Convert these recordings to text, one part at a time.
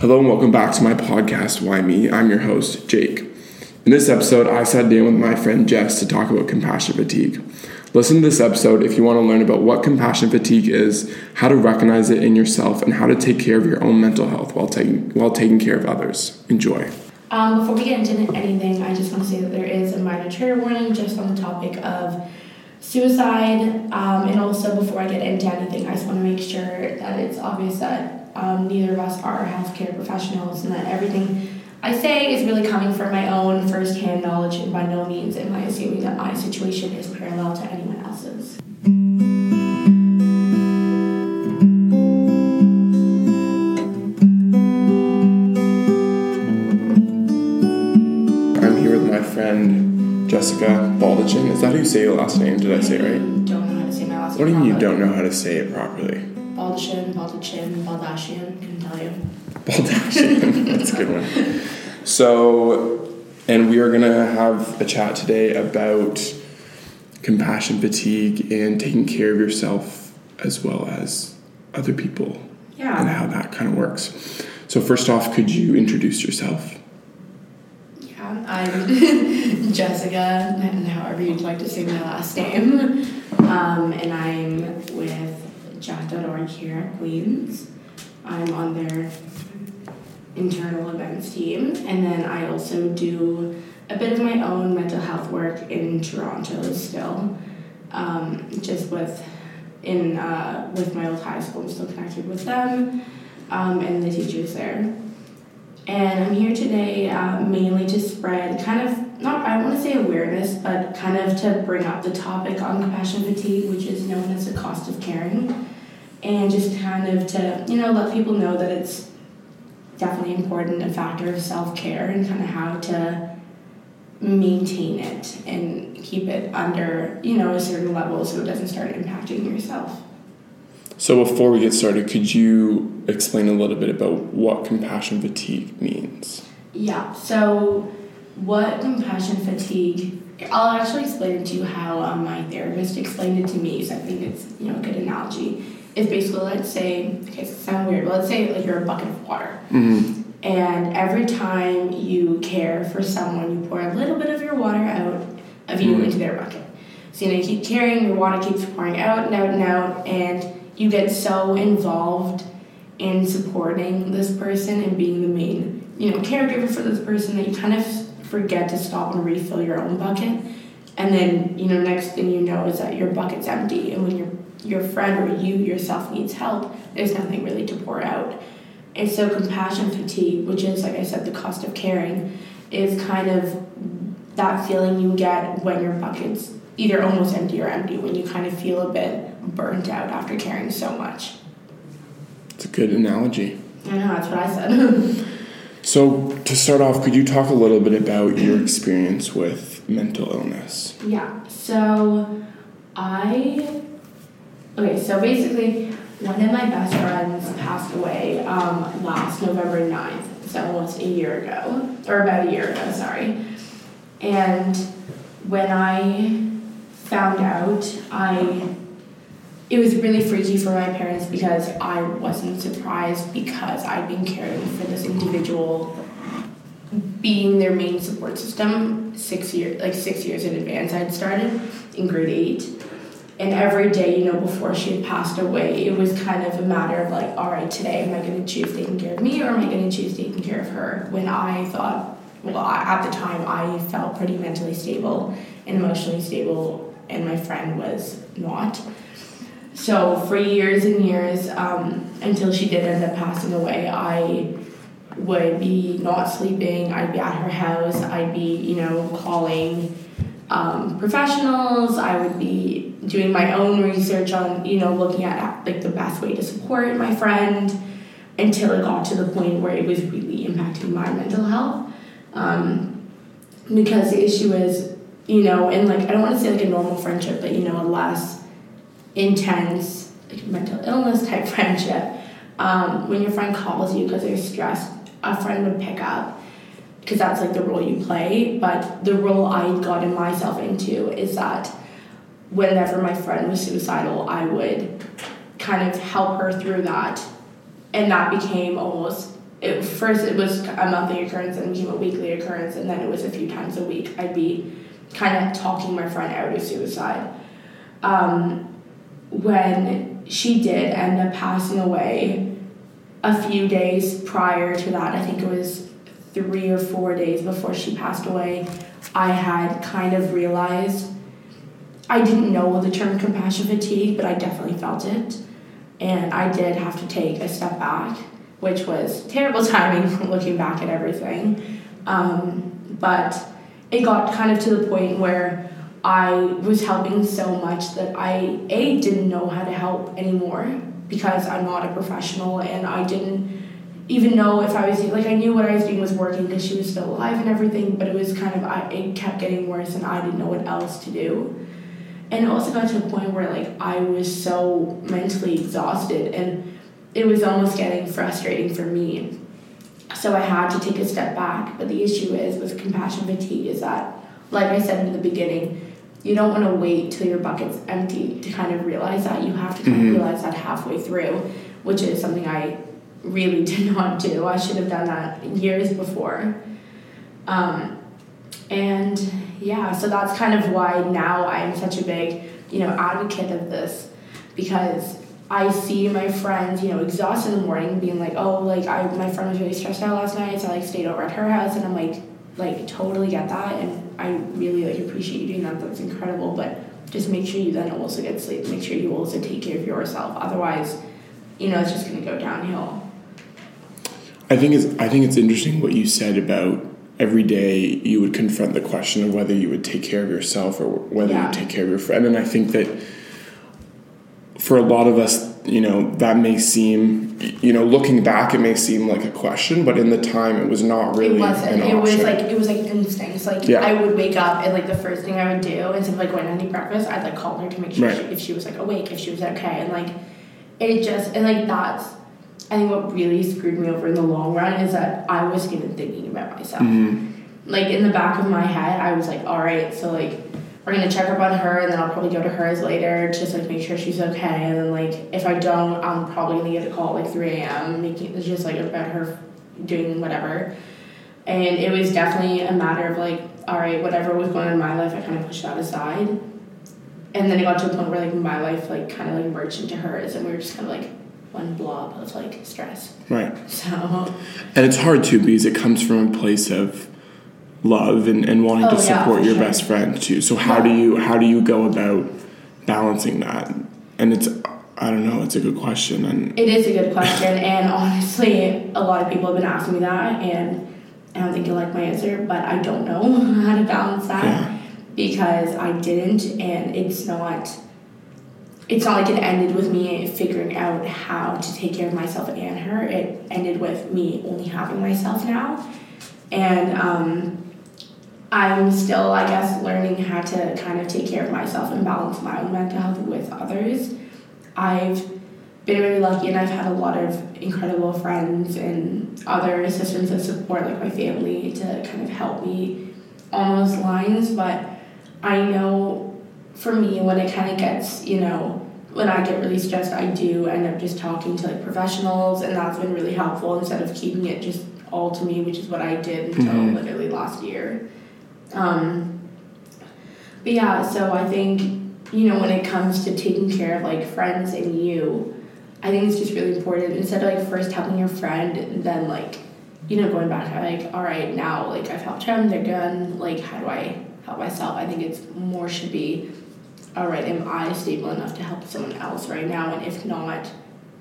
Hello and welcome back to my podcast, Why Me? I'm your host, Jake. In this episode, I sat down with my friend Jess to talk about compassion fatigue. Listen to this episode if you want to learn about what compassion fatigue is, how to recognize it in yourself, and how to take care of your own mental health while taking, while taking care of others. Enjoy. Um, before we get into anything, I just want to say that there is a minor trigger warning just on the topic of suicide. Um, and also, before I get into anything, I just want to make sure that it's obvious that um, neither of us are healthcare professionals, and that everything I say is really coming from my own firsthand knowledge, and by no means am I assuming that my situation is parallel to anyone else's. I'm here with my friend Jessica Baldachin. Is that how you say your last name? Did I say it right? Don't know how to say my last What do you mean you don't know how to say it properly? Baldachin, Baldachin, Baldashian, couldn't tell you. Baldachin. That's a good one. So, and we are going to have a chat today about compassion fatigue and taking care of yourself as well as other people and how that kind of works. So, first off, could you introduce yourself? Yeah, I'm Jessica, and however you'd like to say my last name. Um, and I'm with Jack.org here at Queens. I'm on their internal events team, and then I also do a bit of my own mental health work in Toronto still. Um, just with in uh, with my old high school, I'm still connected with them um, and the teachers there. And I'm here today uh, mainly to spread kind of, not, I want to say awareness, but kind of to bring up the topic on compassion fatigue, which is known as the cost of caring. And just kind of to, you know, let people know that it's definitely important, a factor of self care, and kind of how to maintain it and keep it under, you know, a certain level so it doesn't start impacting yourself. So, before we get started, could you explain a little bit about what compassion fatigue means? Yeah, so what compassion fatigue, I'll actually explain it to you how um, my therapist explained it to me, so I think it's, you know, a good analogy. It's basically, let's say, okay, it sounds weird, but let's say like you're a bucket of water. Mm-hmm. And every time you care for someone, you pour a little bit of your water out of you Mhm. into their bucket. So you know, you keep caring, your water keeps pouring out and out and out, and you get so involved in supporting this person and being the main, you know, caregiver for this person that you kind of forget to stop and refill your own bucket. And then, you know, next thing you know is that your bucket's empty, and when your your friend or you yourself needs help, there's nothing really to pour out. And so compassion fatigue, which is like I said, the cost of caring, is kind of that feeling you get when your bucket's either almost empty or empty, when you kind of feel a bit burnt out after caring so much. It's a good analogy. I know that's what I said. So, to start off, could you talk a little bit about your experience with mental illness? yeah. So okay. So basically, one of my best friends passed away um, last November 9th, so almost a year ago, or about a year ago. Sorry. And when I found out, I it was really freaky for my parents because I wasn't surprised because I'd been caring for this individual being their main support system six years like six years in advance I'd started in grade eight. And every day, you know, before she had passed away, it was kind of a matter of like, all right, today am I going to choose taking care of me or am I going to choose taking care of her? When I thought, well, I, at the time, I felt pretty mentally stable and emotionally stable, and my friend was not. So for years and years, um, until she did end up passing away, I would be not sleeping. I'd be at her house. I'd be, you know, calling um, professionals. I would be doing my own research on, you know, looking at like the best way to support my friend until it got to the point where it was really impacting my mental health. Um, because the issue is, you know, and like I don't want to say like a normal friendship, but you know, a less intense like mental illness type friendship. Um, when your friend calls you because they're stressed, a friend would pick up because that's like the role you play. But the role I gotten myself into is that whenever my friend was suicidal, I would kind of help her through that. And that became almost it first it was a monthly occurrence and became a weekly occurrence and then it was a few times a week i'd be kind of talking my friend out of suicide um, when she did end up passing away a few days prior to that i think it was three or four days before she passed away i had kind of realized i didn't know the term compassion fatigue but i definitely felt it and i did have to take a step back which was terrible timing looking back at everything. Um, but it got kind of to the point where I was helping so much that I a didn't know how to help anymore because I'm not a professional and I didn't even know if I was like I knew what I was doing was working because she was still alive and everything, but it was kind of I it kept getting worse and I didn't know what else to do. And it also got to a point where like I was so mentally exhausted and it was almost getting frustrating for me. So I had to take a step back. But the issue is with compassion fatigue is that, like I said in the beginning, you don't want to wait till your bucket's empty to kind of realize that. You have to kind mm-hmm. of realize that halfway through, which is something I really did not do. I should have done that years before. Um, and yeah, so that's kind of why now I'm such a big, you know, advocate of this because I see my friends, you know, exhausted in the morning, being like, "Oh, like I, my friend was really stressed out last night, so I like stayed over at her house," and I'm like, like totally get that, and I really like appreciate you doing that. That's incredible, but just make sure you then also get sleep. Make sure you also take care of yourself. Otherwise, you know, it's just gonna go downhill. I think it's I think it's interesting what you said about every day you would confront the question of whether you would take care of yourself or whether yeah. you take care of your friend, and I think that for a lot of us, you know, that may seem, you know, looking back, it may seem like a question, but in the time, it was not really. It wasn't. it was like it was like instinct. Like yeah. I would wake up and like the first thing I would do instead of like going to eat breakfast, I'd like call her to make sure right. she, if she was like awake, if she was okay, and like it just and like that's. I think what really screwed me over in the long run is that I wasn't even thinking about myself. Mm-hmm. Like in the back of my head, I was like, all right, so like we're gonna check up on her and then I'll probably go to hers later just like make sure she's okay and then like if I don't I'm probably gonna get a call at like 3 a.m. making it's just like about her doing whatever and it was definitely a matter of like all right whatever was going on in my life I kind of pushed that aside and then it got to a point where like my life like kind of like merged into hers and we were just kind of like one blob of like stress right so and it's hard too because it comes from a place of love and, and wanting oh, to support yeah, your sure. best friend too. So how yeah. do you how do you go about balancing that? And it's I don't know, it's a good question and It is a good question and honestly a lot of people have been asking me that and I don't think you'll like my answer, but I don't know how to balance that yeah. because I didn't and it's not it's not like it ended with me figuring out how to take care of myself and her. It ended with me only having myself now. And um, I'm still, I guess, learning how to kind of take care of myself and balance my own mental health with others. I've been really lucky and I've had a lot of incredible friends and other systems of support, like my family, to kind of help me on those lines. But I know for me, when it kind of gets, you know, when I get really stressed, I do end up just talking to like professionals, and that's been really helpful instead of keeping it just all to me, which is what I did until mm-hmm. literally last year. Um, but yeah, so I think, you know, when it comes to taking care of like friends and you, I think it's just really important instead of like first helping your friend, then like, you know, going back like, all right, now like I've helped them, they're done, like how do I help myself? I think it's more should be, all right, am I stable enough to help someone else right now? And if not,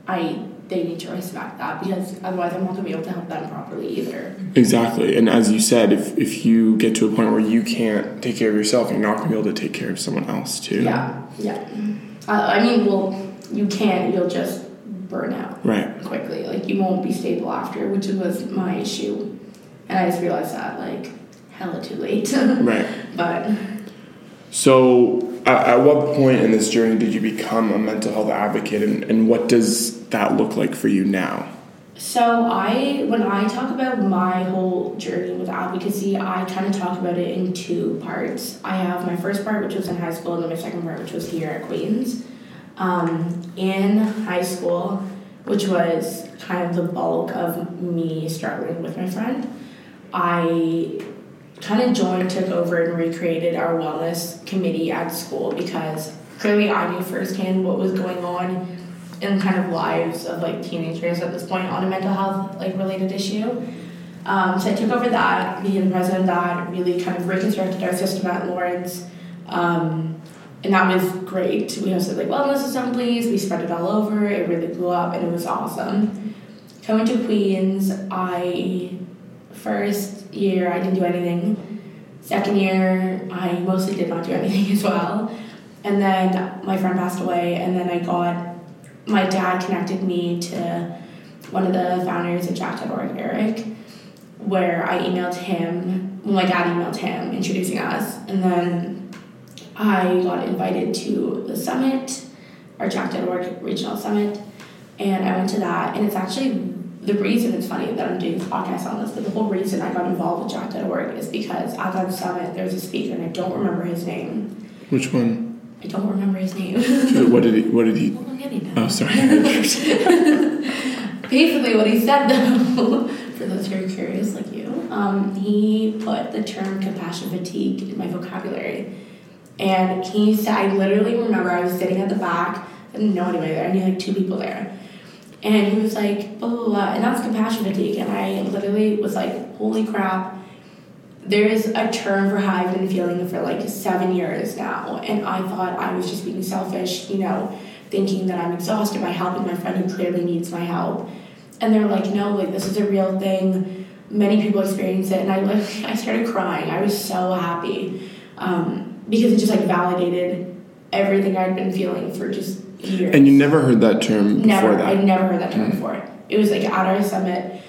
I they need to respect that because otherwise I'm not going to be able to help them properly either. Exactly. And as you said, if, if you get to a point where you can't take care of yourself, you're not going to be able to take care of someone else too. Yeah. Yeah. Uh, I mean, well, you can't. you'll just burn out right quickly. Like you won't be stable after, which was my issue. And I just realized that like hella too late. right. But so at, at what point in this journey did you become a mental health advocate and, and what does that look like for you now? So I when I talk about my whole journey with advocacy, I kind of talk about it in two parts. I have my first part, which was in high school, and then my second part, which was here at Queens. Um, in high school, which was kind of the bulk of me struggling with my friend, I kind of joined, took over, and recreated our wellness committee at school because clearly I knew firsthand what was going on in kind of lives of like teenagers at this point on a mental health like related issue. Um, so I took over that, being president of that, really kind of reconstructed our system at Lawrence. Um, and that was great. We hosted like wellness assemblies, we spread it all over, it really blew up and it was awesome. Coming to Queens, I first year I didn't do anything. Second year I mostly did not do anything as well. And then my friend passed away and then I got my dad connected me to one of the founders of Jack.org, Eric, where I emailed him, well, my dad emailed him introducing us, and then I got invited to the summit, our Jack.org regional summit, and I went to that, and it's actually the reason it's funny that I'm doing this podcast on this, but the whole reason I got involved with Jack.org is because at that summit there was a speaker, and I don't remember his name. Which one? I don't remember his name. what did he? What did he? Well, I'm getting. Oh, sorry. Basically, what he said though, for those who are curious like you, um, he put the term compassion fatigue in my vocabulary. And he said, I literally remember I was sitting at the back, I didn't know anybody there, I knew like two people there. And he was like, blah, blah, blah, and that's compassion fatigue. And I literally was like, holy crap, there is a term for how I've been feeling for like seven years now. And I thought I was just being selfish, you know, thinking that I'm exhausted by helping my friend who clearly needs my help. And they're like, no, like this is a real thing. Many people experience it. And I like I started crying. I was so happy. Um, because it just like validated everything I'd been feeling for just years. And you never heard that term Never. before that. I'd never heard that term hmm. before. It was like at our summit,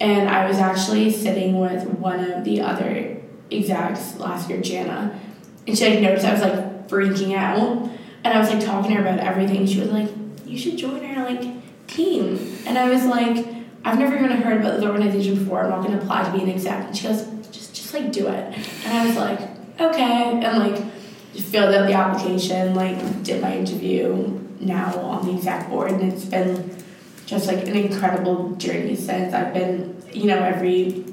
and I was actually sitting with one of the other execs last year, Jana, and she like noticed I was like freaking out, and I was like talking to her about everything. She was like, "You should join our like team," and I was like, "I've never even heard about this organization before. I'm not going to apply to be an exec." And she goes, "Just, just like do it," and I was like, "Okay," and like filled out the application, like did my interview now on the exec board, and it's been just like an incredible journey since I've been, you know, every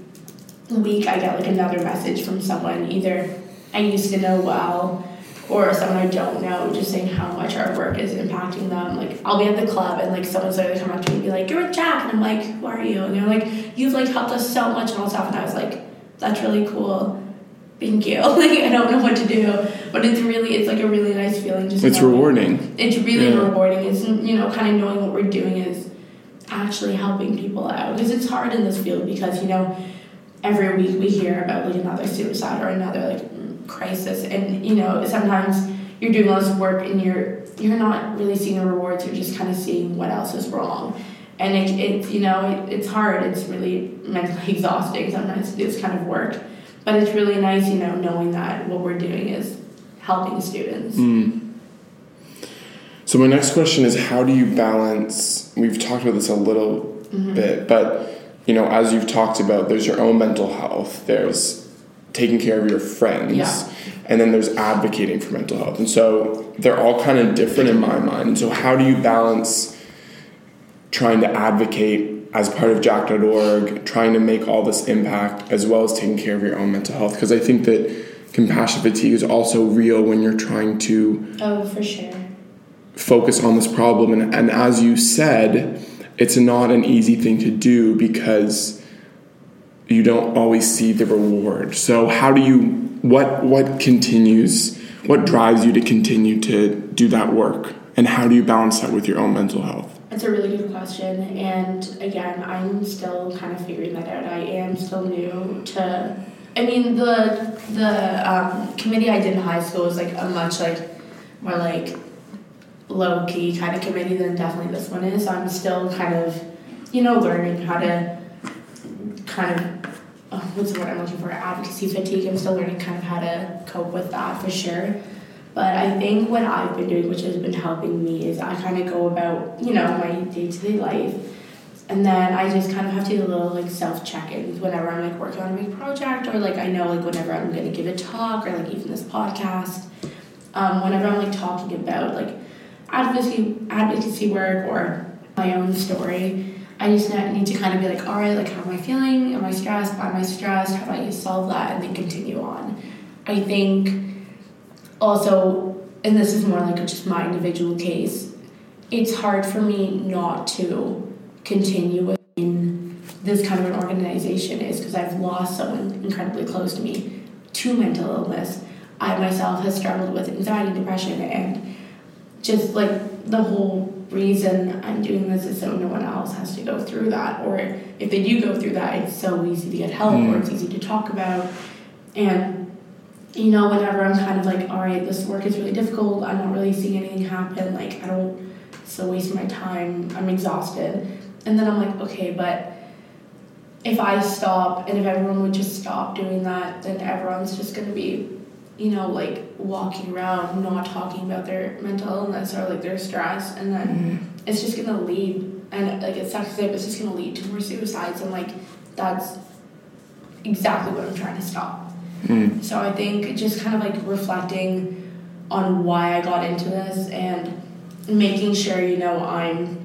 week I get like another message from someone either I used to know well or someone I don't know just saying how much our work is impacting them. Like I'll be at the club and like someone's literally come up to me and be like, You're with Jack and I'm like, Who are you? And they're like, You've like helped us so much and all stuff and I was like, That's really cool. Thank you. like I don't know what to do. But it's really it's like a really nice feeling just It's knowing- rewarding. it's really Yeah. rewarding. It's you know kind of knowing what we're doing is actually helping people out because it's hard in this field because you know every week we hear about like another suicide or another like crisis and you know sometimes you're doing all this work and you're you're not really seeing the rewards you're just kind of seeing what else is wrong and it, it you know it, it's hard it's really mentally exhausting sometimes to do this kind of work but it's really nice you know knowing that what we're doing is helping students Mm. So my next question is how do you balance we've talked about this a little Mm-hmm. bit, but you know, as you've talked about, there's your own mental health, there's taking care of your friends, Yeah. and then there's advocating for mental health. And so they're all kind of different in my mind. And so how do you balance trying to advocate as part of jack.org, trying to make all this impact as well as taking care of your own mental health? Because I think that compassion fatigue is also real when you're trying to oh for sure. focus on this problem. And, and as you said it's not an easy thing to do because you don't always see the reward. So how do you what what continues what drives you to continue to do that work? And how do you balance that with your own mental health It's a really good question, and again, I'm still kind of figuring that out. I am still new to. I mean, the the um, committee I did in high school was like a much like more like low key kind of committee than definitely this one is. So I'm still kind of, you know, learning how to kind of oh, what's the word I'm looking for? Advocacy fatigue. I'm still learning kind of how to cope with that for sure. But I think what I've been doing, which has been helping me, is I kind of go about, you know, my day to day life. And then I just kind of have to do a little like self check ins whenever I'm like working on a big project or like I know like whenever I'm going to give a talk or like even this podcast. Um, whenever I'm like talking about like advocacy, advocacy work or my own story. I just need to kind of be like, all right, like, how am I feeling? Am I stressed? Am I stressed? How do I solve that? And then continue on. I think also, and this is more like just my individual case, it's hard for me not to continue within this kind of an organization is because I've lost someone incredibly close to me to mental illness. I myself has struggled with anxiety, depression, and just like the whole reason I'm doing this is so no one else has to go through that. Or if they do go through that, it's so easy to get help mm. or it's easy to talk about. And, you know, whenever I'm kind of like, all right, this work is really difficult, I'm not really seeing anything happen, like, I don't, so waste of my time, I'm exhausted. And then I'm like, okay, but if I stop and if everyone would just stop doing that, then everyone's just going to be you know, like walking around not talking about their mental illness or like their stress, and then mm-hmm. it's just gonna lead, and like it sucks to say, but it's just gonna lead to more suicides, and like that's exactly what I'm trying to stop. Mm. So I think just kind of like reflecting on why I got into this and making sure you know I'm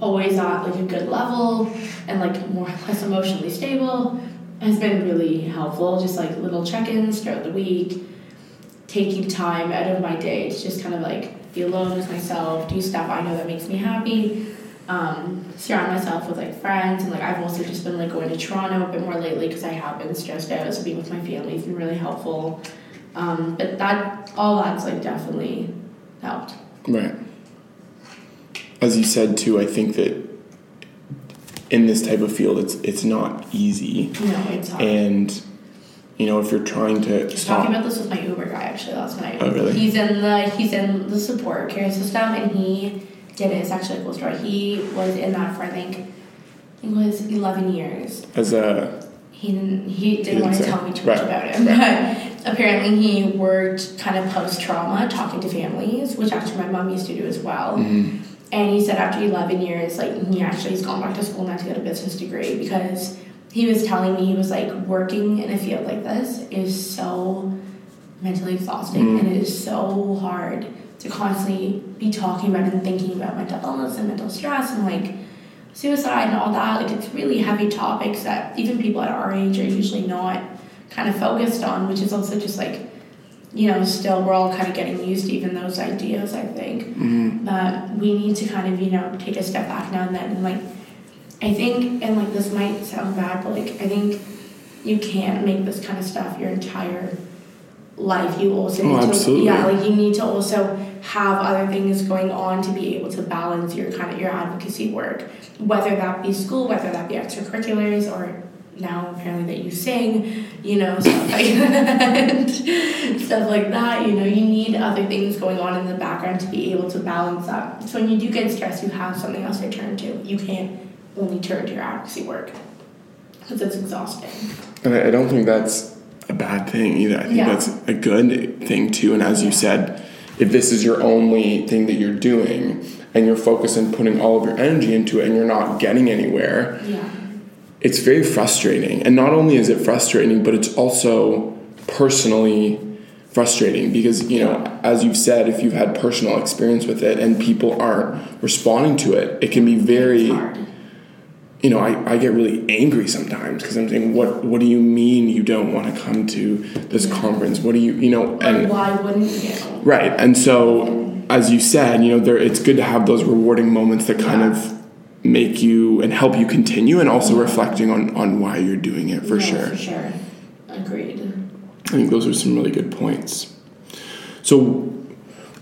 always at like a good level and like more or less emotionally stable has been really helpful. Just like little check-ins throughout the week taking time out of my day to just kind of like be alone with myself, do stuff I know that makes me happy, um, surround myself with like friends, and like I've also just been like going to Toronto a bit more lately because I have been stressed out. So being with my family has been really helpful. Um, but that all that's like definitely helped. Right. As you said too, I think that in this type of field, it's it's not easy. No, it's hard. And you know, if you're trying to stop. talking about this with my Uber guy actually last night. Oh really? He's in the he's in the support care system and he did it. It's actually a cool story. He was in that for I think it was eleven years. As a he didn't he didn't, he didn't want to tell me too right. much about it. Right. But apparently he worked kind of post trauma talking to families, which actually my mom used to do as well. Mm-hmm. And he said after eleven years, like he actually he's gone back to school now to get a business degree because he was telling me he was like working in a field like this is so mentally exhausting mm. and it is so hard to constantly be talking about and thinking about mental illness and mental stress and like suicide and all that like it's really heavy topics that even people at our age are usually not kind of focused on which is also just like you know still we're all kind of getting used to even those ideas i think mm-hmm. but we need to kind of you know take a step back now and then and like I think, and like this might sound bad, but like I think you can't make this kind of stuff your entire life. You also oh, need absolutely. to, yeah, like you need to also have other things going on to be able to balance your kind of your advocacy work, whether that be school, whether that be extracurriculars, or now apparently that you sing, you know, stuff like that, stuff like that. You know, you need other things going on in the background to be able to balance that. So when you do get stressed, you have something else to turn to. You can't only turn to your advocacy work because it's exhausting. And I, don't think that's a bad thing either. I think yeah. that's a good thing too. And as you said, if this is your only thing that you're doing and you're focused on putting all of your energy into it and you're not getting anywhere, yeah. it's very frustrating. And not only is it frustrating, but it's also personally frustrating because you know as you've said if you've had personal experience with it and people aren't responding to it it can be very you know, I, I get really angry sometimes because I'm saying, what what do you mean you don't want to come to this yeah. conference? What do you, you know, and why wouldn't you? Right, and so as you said, you know, there it's good to have those rewarding moments that kind yeah. of make you and help you continue, and also reflecting on on why you're doing it for yeah, sure. For sure, agreed. I think those are some really good points. So,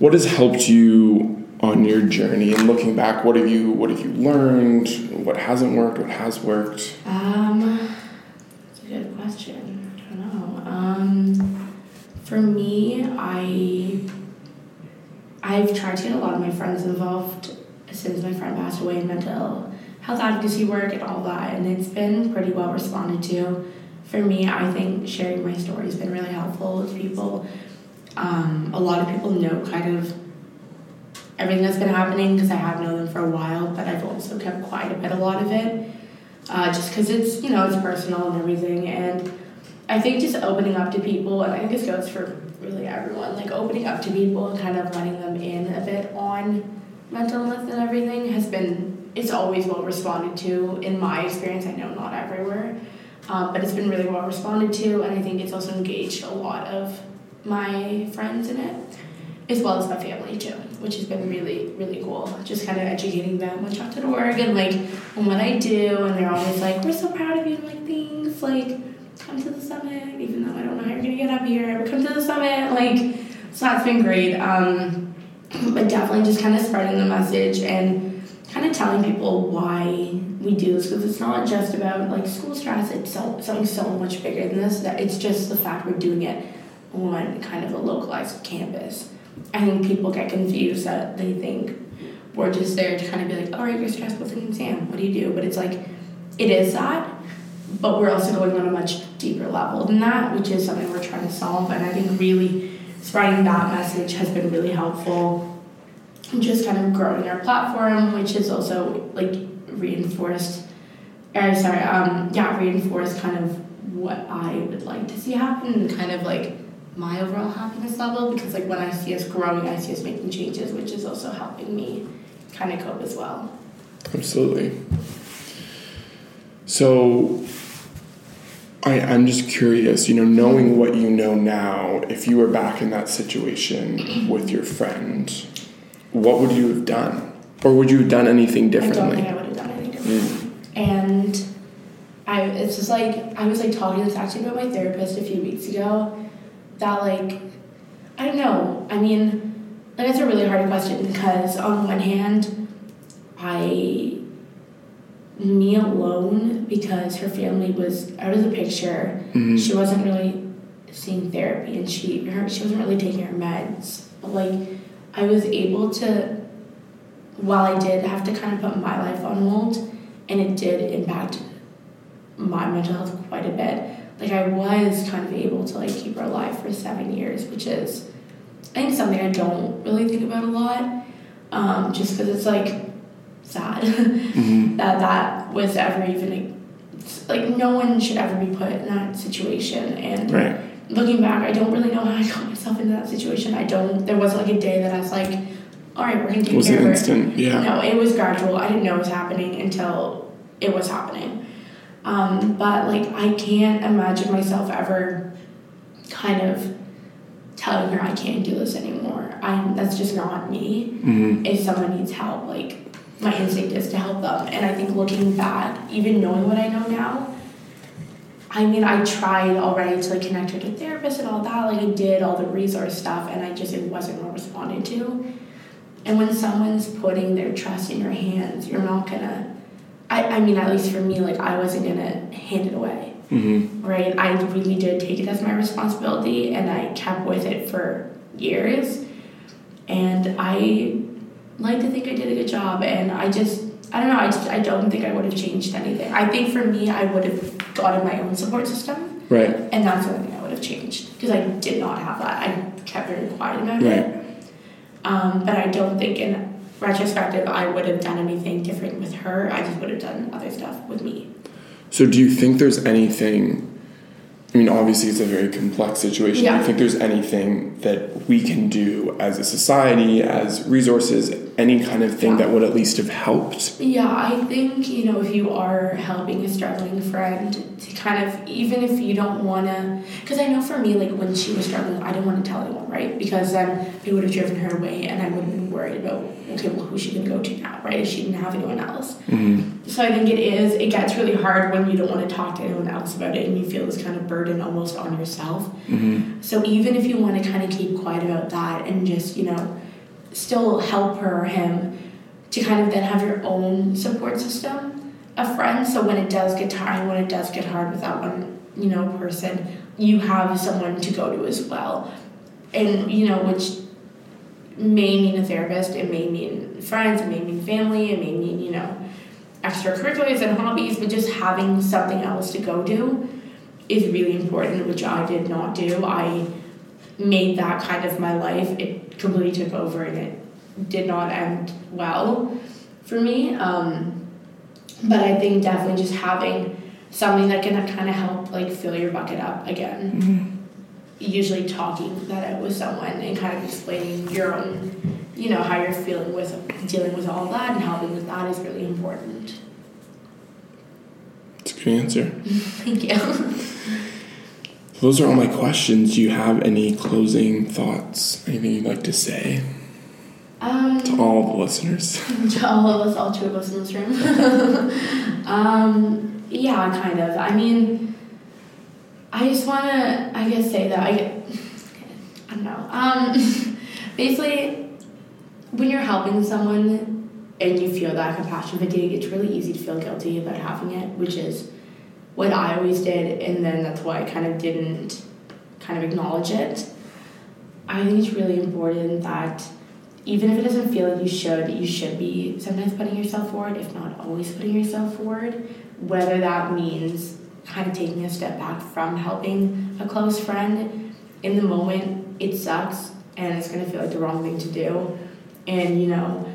what has helped you on your journey and looking back what have you what have you learned? What hasn't worked what has worked? Um that's a good question. I don't know. Um for me i i've tried to get a lot of my friends involved since my friend passed away in mental health advocacy work and all that and it's been pretty well responded to. For me i think sharing my story has been really helpful with people. Um, a lot of people know kind of everything that's been happening because I have known them for a while, but I've also kept quiet about a lot of it, uh, just because it's you know it's personal and everything. And I think just opening up to people, and I think this goes for really everyone, like opening up to people and kind of letting them in a bit on mental health and everything has been it's always well responded to. In my experience, I know not everywhere, um, but it's been really well responded to, and I think it's also engaged a lot of my friends in it, as well as my family too, which has been really really cool. Just kind of educating them on Chapter.org and like on what I do, and they're always like, "We're so proud of you," and like things like come to the summit, even though I don't know how you're gonna get up here, but come to the summit, like. So that's been great. Um, but definitely just kind of spreading the message and kind of telling people why we do this because it's not just about like school stress it's so, something so much bigger than this that it's just the fact we're doing it on kind of a localized campus i think people get confused that they think we're just there to kind of be like right you're stressed with an exam what do you do? But it's like it is that but we're also going on a much deeper level than that which is something we're trying to solve. And i think really spreading that message has been really helpful just kind of growing our platform, which is also like reinforced, or sorry, um, yeah, reinforced kind of what I would like to see happen kind of like my overall happiness level because like when I see us growing, I see us making changes, which is also helping me kind of cope as well. Absolutely. So I, I'm just curious, you know, knowing what you know now, if you were back in that situation with your friend, what would you have done? Or would you have done anything differently? I don't think I would have done anything differently. Mm. And I, it's just like, I was like talking to this actually about my therapist a few weeks ago that like, I don't know. I mean, like that's a really hard question because on one hand, I, me alone, because her family was out of the picture, mm-hmm. she wasn't really seeing therapy and she, her, she wasn't really taking her meds. But like, I was able to, while I did have to kind of put my life on hold, and it did impact my mental health quite a bit. Like I was kind of able to like keep her alive for seven years, which is, I think something I don't really think about a lot, um, just because it's like sad mm-hmm. that that was ever even like no one should ever be put in that situation and. Right looking back, I don't really know how I got myself into that situation. I don't. There wasn't like a day that I was like, "All right, we're gonna take was care of it." instant? Yeah. No, it was gradual. I didn't know it was happening until it was happening. Um, but like, I can't imagine myself ever kind of telling her I can't do this anymore. I that's just not me. Mm-hmm. If someone needs help, like my instinct is to help them. And I think looking back, even knowing what I know now, I mean, I tried already to like connect her to therapists and all that. Like I did all the resource stuff, and I just it wasn't responded to. And when someone's putting their trust in your hands, you're not gonna. I, mean, at least for me, like I wasn't gonna hand it away. Mm-hmm. Right? I really did take it as my responsibility, and I kept with it for years. And I like to think I did a good job, and I just I don't know. I just I don't think I would have changed anything. I think for me, I would have gotten my own support system. Right. And that's the only thing I would have changed because I did not have that. I kept very quiet about right. it. Um, but I don't think in retrospective I would have done anything different with her. I just would have done other stuff with me. So do you think there's anything I mean, obviously, it's a very complex situation. Yeah. Do you think there's anything that we can do as a society, as resources, any kind of thing yeah. that would at least have helped? Yeah, I think, you know, if you are helping a struggling friend to kind of, even if you don't want to, because I know for me, like when she was struggling, I didn't want to tell anyone, right? Because then it would have driven her away and I would have been worried about, okay, well, who's she to go to now, right? She didn't have anyone else. Mm-hmm. So I think it is, it gets really hard when you don't want to talk to anyone else about it and you feel this kind of burden almost on yourself. Mm-hmm. So even if you want to kind of keep quiet about that and just, you know, still help her or him to kind of then have your own support system, a friend. So when it does get tiring, when it does get hard with that one, you know, person, you have someone to go to as well. And, you know, which may mean a therapist, it may mean friends, it may mean family, it may mean, you know, extracurriculars and hobbies, but just having something else to go to is really important, which I did not do. I made that kind of my life. It completely took over and it did not end well for me. Um, but I think definitely just having something that can kind of help like fill your bucket up again. Mm-hmm. Usually talking that out with someone and kind of explaining your own you know how you're feeling with dealing with all that and helping with that is really important. It's a good answer. Thank you. Those are all my questions. Do you have any closing thoughts? Anything you'd like to say Um, to all the listeners? to all of us, all two of us in this room. um, yeah, kind of. I mean, I just want to, I guess, say that I, I don't know. Um, basically, when you're helping someone and you feel that compassion fatigue, it's really easy to feel guilty about having it, which is what I always did, and then that's why I kind of didn't kind of acknowledge it. I think it's really important that even if it doesn't feel like you should, you should be sometimes putting yourself forward, if not always putting yourself forward. Whether that means kind of taking a step back from helping a close friend in the moment, it sucks and it's gonna feel like the wrong thing to do. And you know,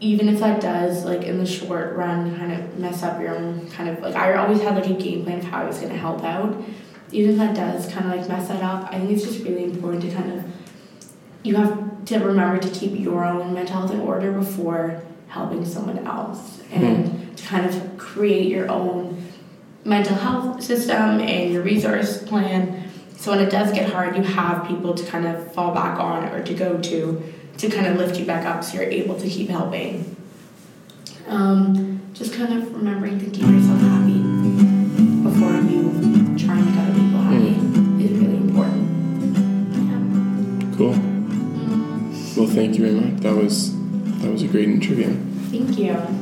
even if that does like in the short run kind of mess up your own kind of like I always had like a game plan of how I was gonna help out. Even if that does kind of like mess that up, I think it's just really important to kind of you have to remember to keep your own mental health in order before helping someone else hmm. and to kind of create your own mental health system and your resource plan so when it does get hard you have people to kind of fall back on or to go to to kind of lift you back up so you're able to keep helping um, just kind of remembering to keep yourself happy before you try and make other people happy is really important yeah. Cool. Well, thank you very much. That was that was a great interview. Thank you.